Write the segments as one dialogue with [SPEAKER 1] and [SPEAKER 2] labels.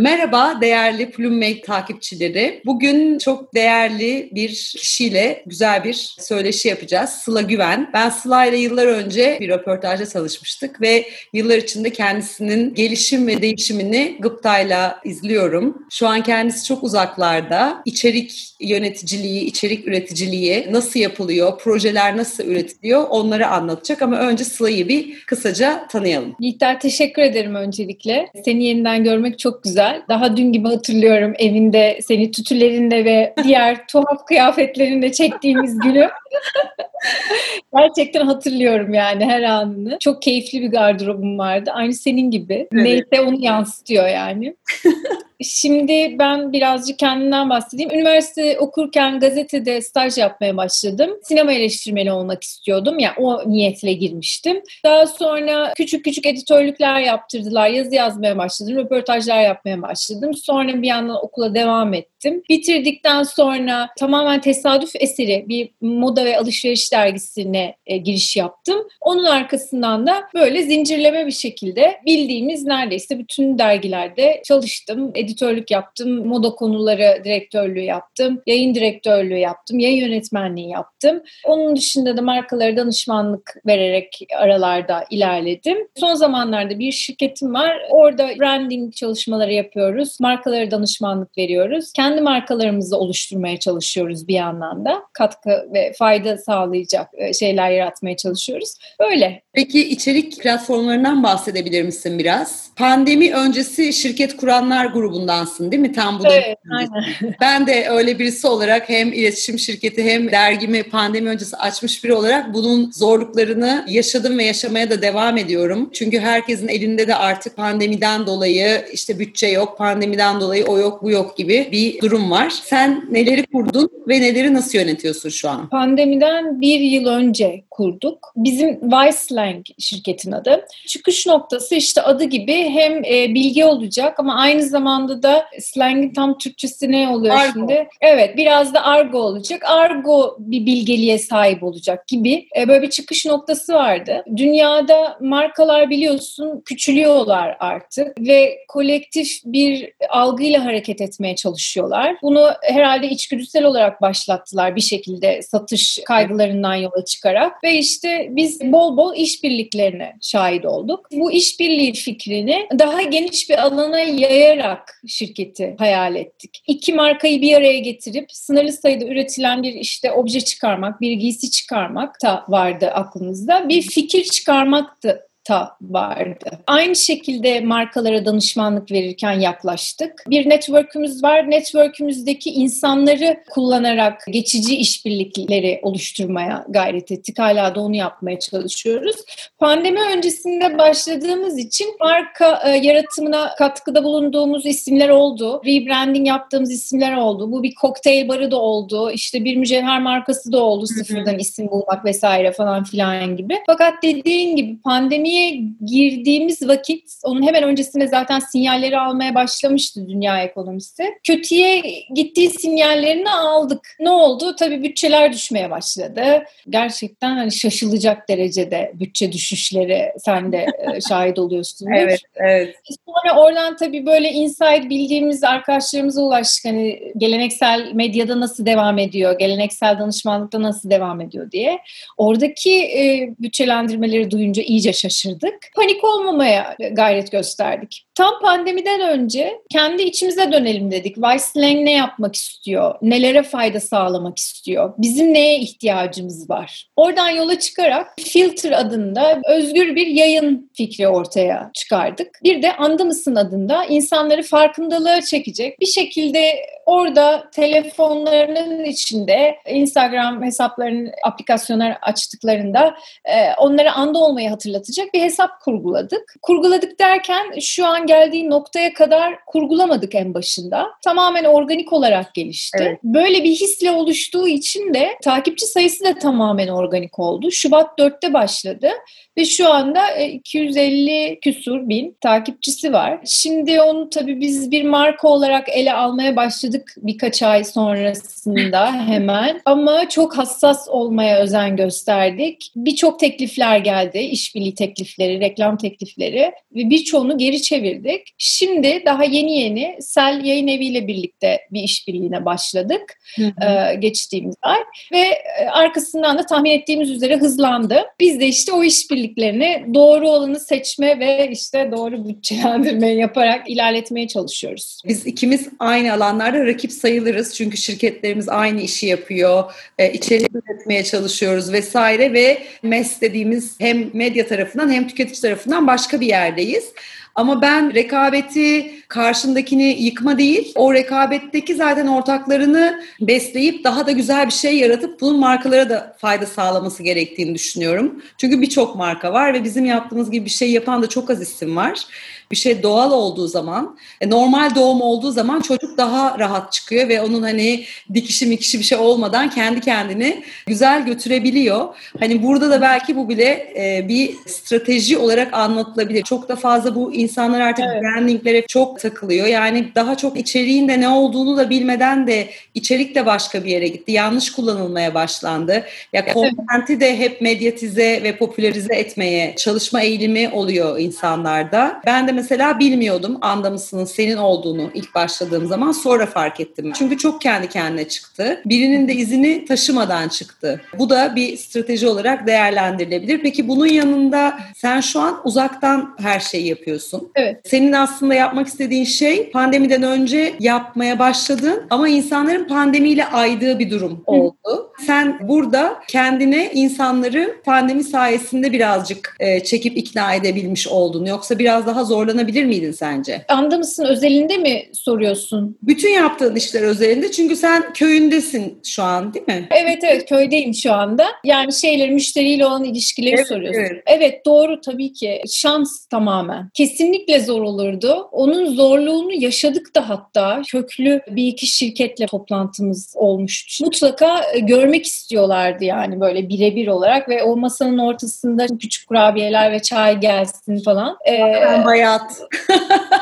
[SPEAKER 1] Merhaba değerli Plummate takipçileri. Bugün çok değerli bir kişiyle güzel bir söyleşi yapacağız. Sıla Güven. Ben Sıla ile yıllar önce bir röportajda çalışmıştık ve yıllar içinde kendisinin gelişim ve değişimini gıptayla izliyorum. Şu an kendisi çok uzaklarda. İçerik yöneticiliği, içerik üreticiliği nasıl yapılıyor, projeler nasıl üretiliyor onları anlatacak ama önce Sıla'yı bir kısaca tanıyalım.
[SPEAKER 2] Yiğiter teşekkür ederim öncelikle. Seni yeniden görmek çok güzel. Daha dün gibi hatırlıyorum evinde seni tütülerinle ve diğer tuhaf kıyafetlerinle çektiğimiz günü. Gerçekten hatırlıyorum yani her anını. Çok keyifli bir gardırobum vardı. Aynı senin gibi. Evet. Neyse onu yansıtıyor yani. Şimdi ben birazcık kendimden bahsedeyim. Üniversite okurken gazetede staj yapmaya başladım. Sinema eleştirmeni olmak istiyordum. Yani o niyetle girmiştim. Daha sonra küçük küçük editörlükler yaptırdılar. Yazı yazmaya başladım. Röportajlar yapmaya başladım. Sonra bir yandan okula devam ettim. Bitirdikten sonra tamamen tesadüf eseri bir moda ve alışveriş dergisine e, giriş yaptım. Onun arkasından da böyle zincirleme bir şekilde bildiğimiz neredeyse bütün dergilerde çalıştım. Editör editörlük yaptım, moda konuları direktörlüğü yaptım, yayın direktörlüğü yaptım, yayın yönetmenliği yaptım. Onun dışında da markalara danışmanlık vererek aralarda ilerledim. Son zamanlarda bir şirketim var. Orada branding çalışmaları yapıyoruz. Markalara danışmanlık veriyoruz. Kendi markalarımızı oluşturmaya çalışıyoruz bir yandan da. Katkı ve fayda sağlayacak e, şeyler yaratmaya çalışıyoruz. Böyle.
[SPEAKER 1] Peki içerik platformlarından bahsedebilir misin biraz? Pandemi öncesi şirket kuranlar grubu grubundansın değil mi? Tam bu
[SPEAKER 2] evet, aynen.
[SPEAKER 1] Ben de öyle birisi olarak hem iletişim şirketi hem dergimi pandemi öncesi açmış biri olarak bunun zorluklarını yaşadım ve yaşamaya da devam ediyorum. Çünkü herkesin elinde de artık pandemiden dolayı işte bütçe yok, pandemiden dolayı o yok, bu yok gibi bir durum var. Sen neleri kurdun ve neleri nasıl yönetiyorsun şu an?
[SPEAKER 2] Pandemiden bir yıl önce kurduk. Bizim Vicelang şirketin adı. Çıkış noktası işte adı gibi hem e, bilgi olacak ama aynı zamanda zamanda da slangin tam Türkçesi ne oluyor argo. şimdi? Evet biraz da argo olacak. Argo bir bilgeliğe sahip olacak gibi e, böyle bir çıkış noktası vardı. Dünyada markalar biliyorsun küçülüyorlar artık ve kolektif bir algıyla hareket etmeye çalışıyorlar. Bunu herhalde içgüdüsel olarak başlattılar bir şekilde satış kaygılarından yola çıkarak ve işte biz bol bol işbirliklerine şahit olduk. Bu işbirliği fikrini daha geniş bir alana yayarak şirketi hayal ettik. İki markayı bir araya getirip sınırlı sayıda üretilen bir işte obje çıkarmak, bir giysi çıkarmak da vardı aklımızda. Bir fikir çıkarmaktı ta vardı. Aynı şekilde markalara danışmanlık verirken yaklaştık. Bir network'ümüz var. Network'ümüzdeki insanları kullanarak geçici işbirlikleri oluşturmaya gayret ettik. Hala da onu yapmaya çalışıyoruz. Pandemi öncesinde başladığımız için marka e, yaratımına katkıda bulunduğumuz isimler oldu. Rebranding yaptığımız isimler oldu. Bu bir kokteyl barı da oldu. İşte bir mücevher markası da oldu. Sıfırdan isim bulmak vesaire falan filan gibi. Fakat dediğin gibi pandemiye girdiğimiz vakit onun hemen öncesinde zaten sinyalleri almaya başlamıştı dünya ekonomisi. Kötüye gittiği sinyallerini aldık. Ne oldu? Tabii bütçeler düşmeye başladı. Gerçekten hani şaşılacak derecede bütçe düşüşleri sen de e, şahit oluyorsun.
[SPEAKER 1] evet, evet.
[SPEAKER 2] Sonra oradan tabii böyle inside bildiğimiz arkadaşlarımıza ulaştık. Hani geleneksel medyada nasıl devam ediyor, geleneksel danışmanlıkta nasıl devam ediyor diye. Oradaki e, bütçelendirmeleri duyunca iyice şaşırdık şaşırdık. Panik olmamaya gayret gösterdik. Tam pandemiden önce kendi içimize dönelim dedik. Weisslang ne yapmak istiyor? Nelere fayda sağlamak istiyor? Bizim neye ihtiyacımız var? Oradan yola çıkarak Filter adında özgür bir yayın fikri ortaya çıkardık. Bir de Anda adında insanları farkındalığa çekecek bir şekilde orada telefonlarının içinde Instagram hesaplarının aplikasyonlar açtıklarında e, onlara anda olmayı hatırlatacak bir hesap kurguladık. Kurguladık derken şu an geldiği noktaya kadar kurgulamadık en başında. Tamamen organik olarak gelişti. Evet. Böyle bir hisle oluştuğu için de takipçi sayısı da tamamen organik oldu. Şubat 4'te başladı ve şu anda 250 e, küsur bin takipçisi var. Şimdi onu tabii biz bir marka olarak ele almaya başladık birkaç ay sonrasında hemen. Ama çok hassas olmaya özen gösterdik. Birçok teklifler geldi, işbirliği teklifleri teklifleri, reklam teklifleri ve birçoğunu geri çevirdik. Şimdi daha yeni yeni Sel Yayın Evi ile birlikte bir işbirliğine başladık hı hı. geçtiğimiz ay ve arkasından da tahmin ettiğimiz üzere hızlandı. Biz de işte o işbirliklerini doğru olanı seçme ve işte doğru bütçelendirme yaparak ilerletmeye çalışıyoruz.
[SPEAKER 1] Biz ikimiz aynı alanlarda rakip sayılırız çünkü şirketlerimiz aynı işi yapıyor, e, içerik üretmeye çalışıyoruz vesaire ve MES dediğimiz hem medya tarafından hem tüketici tarafından başka bir yerdeyiz. Ama ben rekabeti karşındakini yıkma değil, o rekabetteki zaten ortaklarını besleyip daha da güzel bir şey yaratıp bunun markalara da fayda sağlaması gerektiğini düşünüyorum. Çünkü birçok marka var ve bizim yaptığımız gibi bir şey yapan da çok az isim var bir şey doğal olduğu zaman, e, normal doğum olduğu zaman çocuk daha rahat çıkıyor ve onun hani dikişi mikişi bir şey olmadan kendi kendini güzel götürebiliyor. Hani burada da belki bu bile e, bir strateji olarak anlatılabilir. Çok da fazla bu insanlar artık evet. brandinglere çok takılıyor. Yani daha çok içeriğin de ne olduğunu da bilmeden de içerik de başka bir yere gitti. Yanlış kullanılmaya başlandı. Ya kontenti de hep medyatize ve popülerize etmeye çalışma eğilimi oluyor insanlarda. Ben de mesela bilmiyordum anda mısının senin olduğunu ilk başladığım zaman sonra fark ettim. Çünkü çok kendi kendine çıktı. Birinin de izini taşımadan çıktı. Bu da bir strateji olarak değerlendirilebilir. Peki bunun yanında sen şu an uzaktan her şeyi yapıyorsun.
[SPEAKER 2] Evet.
[SPEAKER 1] Senin aslında yapmak istediğin şey pandemiden önce yapmaya başladın ama insanların pandemiyle aydığı bir durum oldu. Hı. Sen burada kendine insanları pandemi sayesinde birazcık e, çekip ikna edebilmiş oldun. Yoksa biraz daha zorla davranabilir miydin sence?
[SPEAKER 2] Anda mısın özelinde mi soruyorsun?
[SPEAKER 1] Bütün yaptığın işler özelinde çünkü sen köyündesin şu an değil mi?
[SPEAKER 2] Evet evet köydeyim şu anda. Yani şeyleri müşteriyle olan ilişkileri evet, soruyorsun. Evet. evet doğru tabii ki. Şans tamamen. Kesinlikle zor olurdu. Onun zorluğunu yaşadık da hatta. Köklü bir iki şirketle toplantımız olmuştu. Mutlaka e, görmek istiyorlardı yani böyle birebir olarak ve o masanın ortasında küçük kurabiyeler ve çay gelsin falan.
[SPEAKER 1] Ee, ben bayat.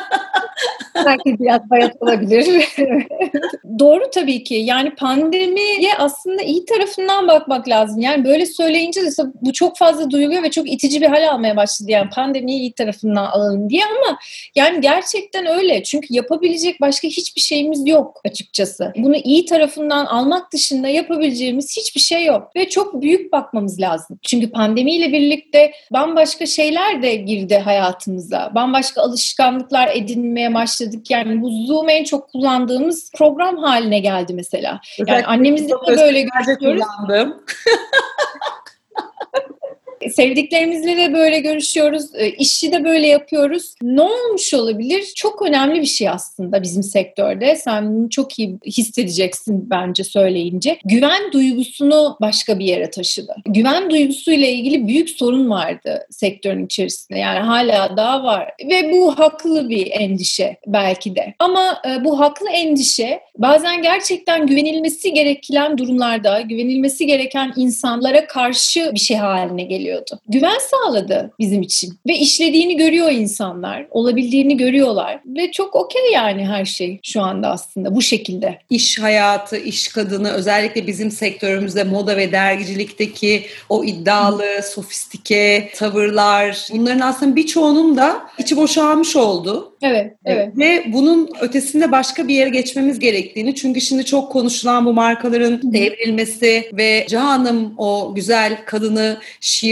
[SPEAKER 2] Belki biraz bayat olabilir. Doğru tabii ki. Yani pandemiye aslında iyi tarafından bakmak lazım. Yani böyle söyleyince de bu çok fazla duyuluyor ve çok itici bir hal almaya başladı. Yani pandemiyi iyi tarafından alalım diye ama yani gerçekten öyle. Çünkü yapabilecek başka hiçbir şeyimiz yok açıkçası. Bunu iyi tarafından almak dışında yapabileceğimiz hiçbir şey yok. Ve çok büyük bakmamız lazım. Çünkü pandemiyle birlikte bambaşka şeyler de girdi hayatımıza. Bambaşka alışkanlıklar edinmeye başladık. Yani bu Zoom en çok kullandığımız program haline geldi mesela. Yani annemizle de böyle görüşüyoruz. Sevdiklerimizle de böyle görüşüyoruz. E, işi de böyle yapıyoruz. Ne olmuş olabilir? Çok önemli bir şey aslında bizim sektörde. Sen bunu çok iyi hissedeceksin bence söyleyince. Güven duygusunu başka bir yere taşıdı. Güven duygusuyla ilgili büyük sorun vardı sektörün içerisinde. Yani hala daha var. Ve bu haklı bir endişe belki de. Ama e, bu haklı endişe bazen gerçekten güvenilmesi gereken durumlarda, güvenilmesi gereken insanlara karşı bir şey haline geliyor geliyordu. Güven sağladı bizim için ve işlediğini görüyor insanlar, olabildiğini görüyorlar ve çok okey yani her şey şu anda aslında bu şekilde.
[SPEAKER 1] İş hayatı, iş kadını özellikle bizim sektörümüzde moda ve dergicilikteki o iddialı, sofistike tavırlar bunların aslında birçoğunun da içi boşalmış oldu.
[SPEAKER 2] Evet, evet.
[SPEAKER 1] Ve bunun ötesinde başka bir yere geçmemiz gerektiğini çünkü şimdi çok konuşulan bu markaların devrilmesi ve Cahan'ım o güzel kadını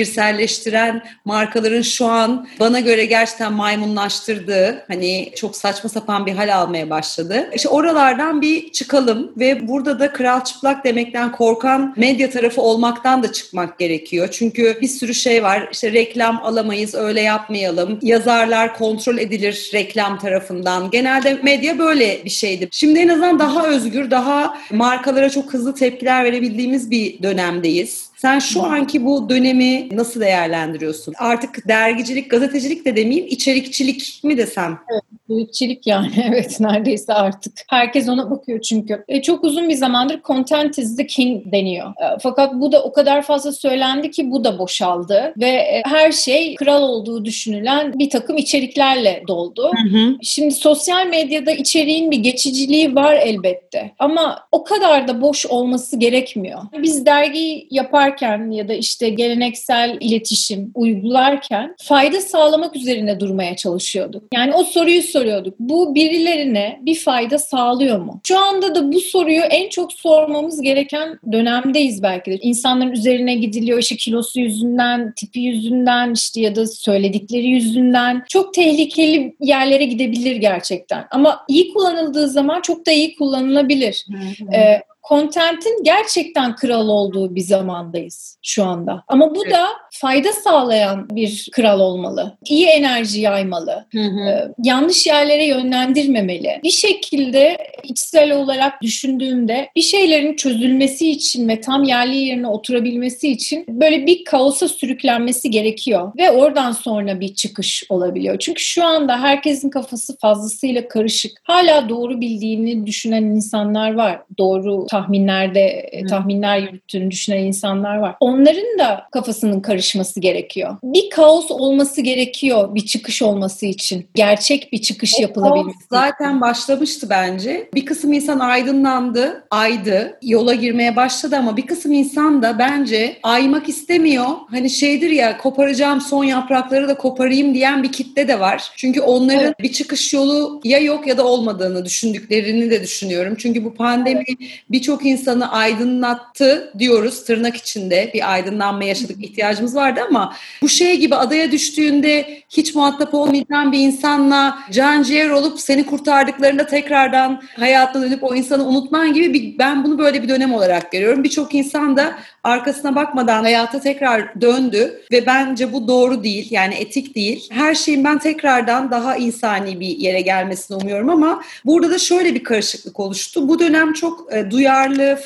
[SPEAKER 1] şiirselleştiren markaların şu an bana göre gerçekten maymunlaştırdığı hani çok saçma sapan bir hal almaya başladı. İşte oralardan bir çıkalım ve burada da kral çıplak demekten korkan medya tarafı olmaktan da çıkmak gerekiyor. Çünkü bir sürü şey var. İşte reklam alamayız, öyle yapmayalım. Yazarlar kontrol edilir reklam tarafından. Genelde medya böyle bir şeydi. Şimdi en azından daha özgür, daha markalara çok hızlı tepkiler verebildiğimiz bir dönemdeyiz. Sen şu anki bu dönemi nasıl değerlendiriyorsun? Artık dergicilik, gazetecilik de demeyeyim, içerikçilik mi desem?
[SPEAKER 2] Evet. Büyükçilik yani evet neredeyse artık. Herkes ona bakıyor çünkü. E, çok uzun bir zamandır content is the king deniyor. E, fakat bu da o kadar fazla söylendi ki bu da boşaldı ve e, her şey kral olduğu düşünülen bir takım içeriklerle doldu. Hı hı. Şimdi sosyal medyada içeriğin bir geçiciliği var elbette ama o kadar da boş olması gerekmiyor. Biz dergi yaparken ya da işte geleneksel iletişim uygularken fayda sağlamak üzerine durmaya çalışıyorduk. Yani o soruyu soruyorduk. Bu birilerine bir fayda sağlıyor mu? Şu anda da bu soruyu en çok sormamız gereken dönemdeyiz belki de. İnsanların üzerine gidiliyor işte kilosu yüzünden, tipi yüzünden işte ya da söyledikleri yüzünden. Çok tehlikeli yerlere gidebilir gerçekten. Ama iyi kullanıldığı zaman çok da iyi kullanılabilir. Ee, kontentin gerçekten kral olduğu bir zamandayız şu anda. Ama bu evet. da fayda sağlayan bir kral olmalı. İyi enerji yaymalı. Hı hı. Ee, yanlış yerlere yönlendirmemeli. Bir şekilde içsel olarak düşündüğümde bir şeylerin çözülmesi için ve tam yerli yerine oturabilmesi için böyle bir kaosa sürüklenmesi gerekiyor. Ve oradan sonra bir çıkış olabiliyor. Çünkü şu anda herkesin kafası fazlasıyla karışık. Hala doğru bildiğini düşünen insanlar var. Doğru tahminlerde Hı. tahminler yürüttüğünü düşünen insanlar var. Onların da kafasının karışması gerekiyor. Bir kaos olması gerekiyor bir çıkış olması için. Gerçek bir çıkış o yapılabilmesi.
[SPEAKER 1] zaten başlamıştı bence. Bir kısım insan aydınlandı, aydı, yola girmeye başladı ama bir kısım insan da bence aymak istemiyor. Hani şeydir ya koparacağım son yaprakları da koparayım diyen bir kitle de var. Çünkü onların evet. bir çıkış yolu ya yok ya da olmadığını düşündüklerini de düşünüyorum. Çünkü bu pandemi evet. bir birçok insanı aydınlattı diyoruz tırnak içinde bir aydınlanma yaşadık ihtiyacımız vardı ama bu şey gibi adaya düştüğünde hiç muhatap olmayan bir insanla can ciğer olup seni kurtardıklarında tekrardan hayatına dönüp o insanı unutman gibi bir, ben bunu böyle bir dönem olarak görüyorum. Birçok insan da arkasına bakmadan hayata tekrar döndü ve bence bu doğru değil yani etik değil. Her şeyin ben tekrardan daha insani bir yere gelmesini umuyorum ama burada da şöyle bir karışıklık oluştu. Bu dönem çok e, duyarlı,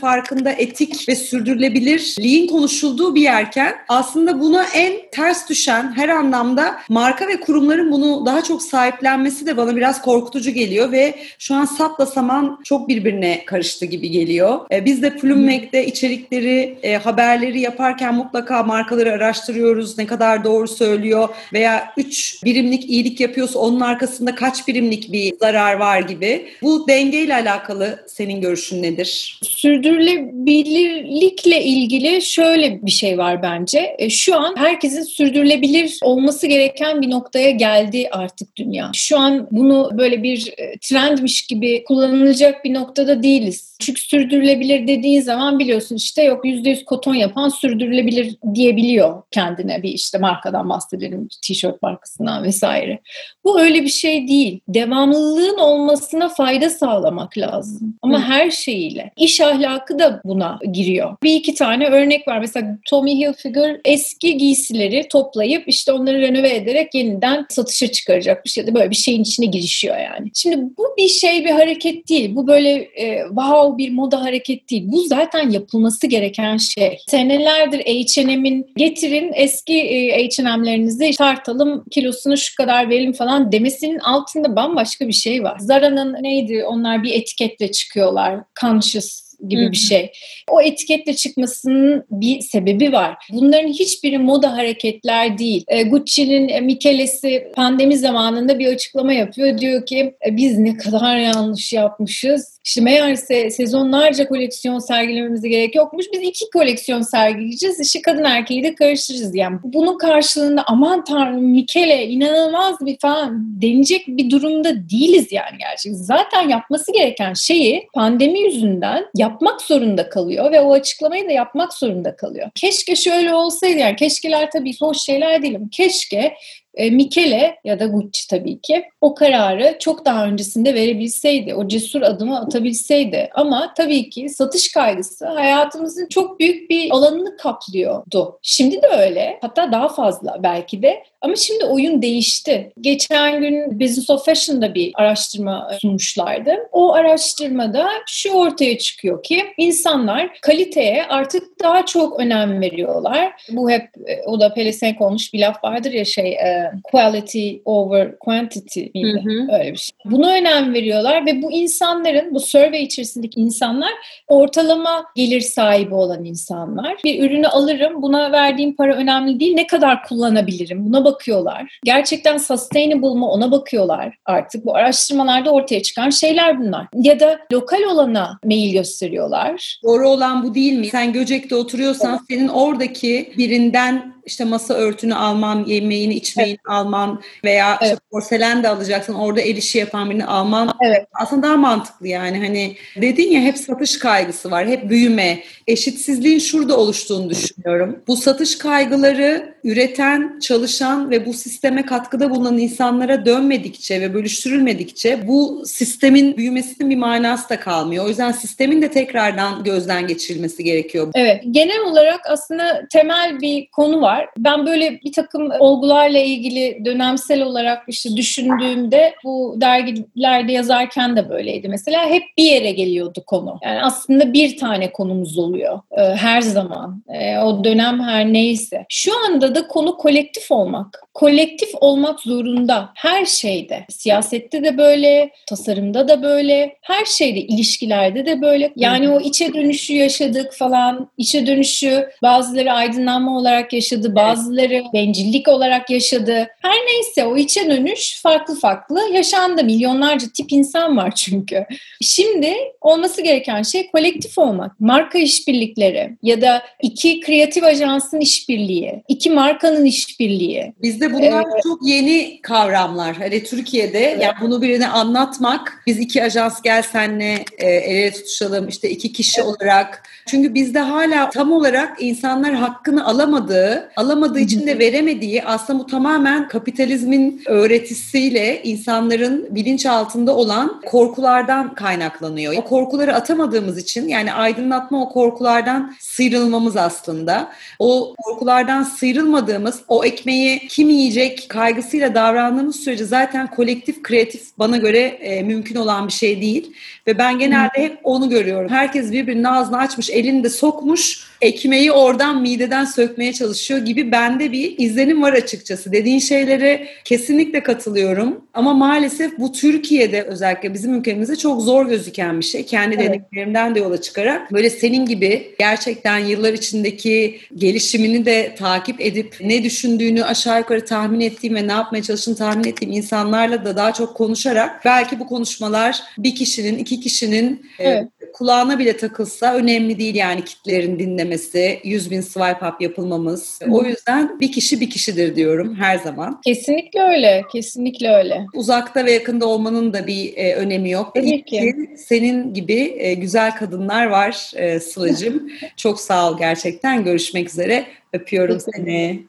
[SPEAKER 1] farkında, etik ve sürdürülebilirliğin konuşulduğu bir yerken aslında buna en ters düşen her anlamda marka ve kurumların bunu daha çok sahiplenmesi de bana biraz korkutucu geliyor ve şu an sapla saman çok birbirine karıştı gibi geliyor. E, biz de Plummake'de içerikleri e, haberleri yaparken mutlaka markaları araştırıyoruz. Ne kadar doğru söylüyor veya 3 birimlik iyilik yapıyorsa onun arkasında kaç birimlik bir zarar var gibi. Bu dengeyle alakalı senin görüşün nedir?
[SPEAKER 2] Sürdürülebilirlikle ilgili şöyle bir şey var bence. E, şu an herkesin sürdürülebilir olması gereken bir noktaya geldi artık dünya. Şu an bunu böyle bir e, trendmiş gibi kullanılacak bir noktada değiliz çünkü sürdürülebilir dediğin zaman biliyorsun işte yok %100 koton yapan sürdürülebilir diyebiliyor kendine bir işte markadan bahsedelim tişört markasından vesaire. Bu öyle bir şey değil. Devamlılığın olmasına fayda sağlamak lazım. Ama Hı. her şeyiyle. İş ahlakı da buna giriyor. Bir iki tane örnek var. Mesela Tommy Hilfiger eski giysileri toplayıp işte onları renove ederek yeniden satışa çıkaracakmış ya da böyle bir şeyin içine girişiyor yani. Şimdi bu bir şey bir hareket değil. Bu böyle e, wow bir moda hareket değil. Bu zaten yapılması gereken şey. Senelerdir H&M'in getirin eski e, H&M'lerinizi tartalım kilosunu şu kadar verelim falan demesinin altında bambaşka bir şey var. Zara'nın neydi onlar bir etiketle çıkıyorlar. Conscious gibi bir şey. O etiketle çıkmasının bir sebebi var. Bunların hiçbiri moda hareketler değil. E, Gucci'nin e, Michele'si pandemi zamanında bir açıklama yapıyor. Diyor ki e, biz ne kadar yanlış yapmışız. İşte meğerse sezonlarca koleksiyon sergilememize gerek yokmuş. Biz iki koleksiyon sergileyeceğiz. İşte kadın erkeği de karıştırırız yani. Bunun karşılığında aman tanrım Michele inanılmaz bir falan denecek bir durumda değiliz yani gerçekten. Zaten yapması gereken şeyi pandemi yüzünden yap yapmak zorunda kalıyor ve o açıklamayı da yapmak zorunda kalıyor. Keşke şöyle olsaydı yani keşkeler tabii hoş şeyler değilim. Keşke e, Michele ya da Gucci tabii ki o kararı çok daha öncesinde verebilseydi, o cesur adımı atabilseydi. Ama tabii ki satış kaygısı hayatımızın çok büyük bir alanını kaplıyordu. Şimdi de öyle, hatta daha fazla belki de. Ama şimdi oyun değişti. Geçen gün Business of Fashion'da bir araştırma sunmuşlardı. O araştırmada şu ortaya çıkıyor ki insanlar kaliteye artık daha çok önem veriyorlar. Bu hep o da pelesenk olmuş bir laf vardır ya şey quality over quantity miydi? Hı hı. Öyle bir şey. Buna önem veriyorlar ve bu insanların bu survey içerisindeki insanlar ortalama gelir sahibi olan insanlar. Bir ürünü alırım buna verdiğim para önemli değil ne kadar kullanabilirim buna bakıyorlar. Gerçekten sustainable mı ona bakıyorlar artık. Bu araştırmalarda ortaya çıkan şeyler bunlar. Ya da lokal olana mail gösteriyorlar.
[SPEAKER 1] Doğru olan bu değil mi? Sen Göcek'te oturuyorsan evet. senin oradaki birinden işte masa örtünü alman, yemeğini, içmeğini evet. alman veya evet. işte porselen de alacaksın orada el işi yapan birini alman evet. aslında daha mantıklı yani. Hani dedin ya hep satış kaygısı var, hep büyüme, eşitsizliğin şurada oluştuğunu düşünüyorum. Bu satış kaygıları üreten, çalışan ve bu sisteme katkıda bulunan insanlara dönmedikçe ve bölüştürülmedikçe bu sistemin büyümesinin bir manası da kalmıyor. O yüzden sistemin de tekrardan gözden geçirilmesi gerekiyor.
[SPEAKER 2] Evet. Genel olarak aslında temel bir konu var. Ben böyle bir takım olgularla ilgili dönemsel olarak işte düşündüğümde bu dergilerde yazarken de böyleydi. Mesela hep bir yere geliyordu konu. Yani aslında bir tane konumuz oluyor e, her zaman. E, o dönem her neyse. Şu anda da konu kolektif olmak. Kolektif olmak zorunda her şeyde. Siyasette de böyle, tasarımda da böyle, her şeyde, ilişkilerde de böyle. Yani o içe dönüşü yaşadık falan. İçe dönüşü bazıları aydınlanma olarak yaşadı, bazıları bencillik olarak yaşadı. Her neyse o içe dönüş farklı farklı yaşandı. Milyonlarca tip insan var çünkü. Şimdi olması gereken şey kolektif olmak. Marka işbirlikleri ya da iki kreatif ajansın işbirliği, iki markanın işbirliği.
[SPEAKER 1] Bizde bunlar ee, çok yeni kavramlar. Hani Türkiye'de evet. yani bunu birine anlatmak, biz iki ajans gel senle e, el ele tutuşalım işte iki kişi evet. olarak. Çünkü bizde hala tam olarak insanlar hakkını alamadığı, alamadığı için de veremediği aslında bu tamamen kapitalizmin öğretisiyle insanların bilinç altında olan korkulardan kaynaklanıyor. O korkuları atamadığımız için yani aydınlatma o korkulardan sıyrılmamız aslında. O korkulardan sıyrılmadığımız, o ekmeği kim yiyecek kaygısıyla davrandığımız sürece zaten kolektif, kreatif bana göre e, mümkün olan bir şey değil. Ve ben genelde hep onu görüyorum. Herkes birbirinin ağzını açmış, elini de sokmuş ekmeği oradan mideden sökmeye çalışıyor gibi bende bir izlenim var açıkçası. Dediğin şeylere kesinlikle katılıyorum. Ama maalesef bu Türkiye'de özellikle bizim ülkemizde çok zor gözüken bir şey. Kendi evet. deneyimlerimden de yola çıkarak böyle senin gibi gerçekten yıllar içindeki gelişimini de takip edip ne düşündüğünü aşağı yukarı tahmin ettiğim ve ne yapmaya çalıştığını tahmin ettiğim insanlarla da daha çok konuşarak belki bu konuşmalar bir kişinin, iki kişinin e, evet. Kulağına bile takılsa önemli değil yani kitlerin dinlemesi, 100 bin swipe up yapılmamız. O yüzden bir kişi bir kişidir diyorum her zaman.
[SPEAKER 2] Kesinlikle öyle, kesinlikle öyle.
[SPEAKER 1] Uzakta ve yakında olmanın da bir e, önemi yok. Tabii ki. Senin gibi e, güzel kadınlar var e, Sıla'cığım. Çok sağ ol gerçekten. Görüşmek üzere. Öpüyorum seni.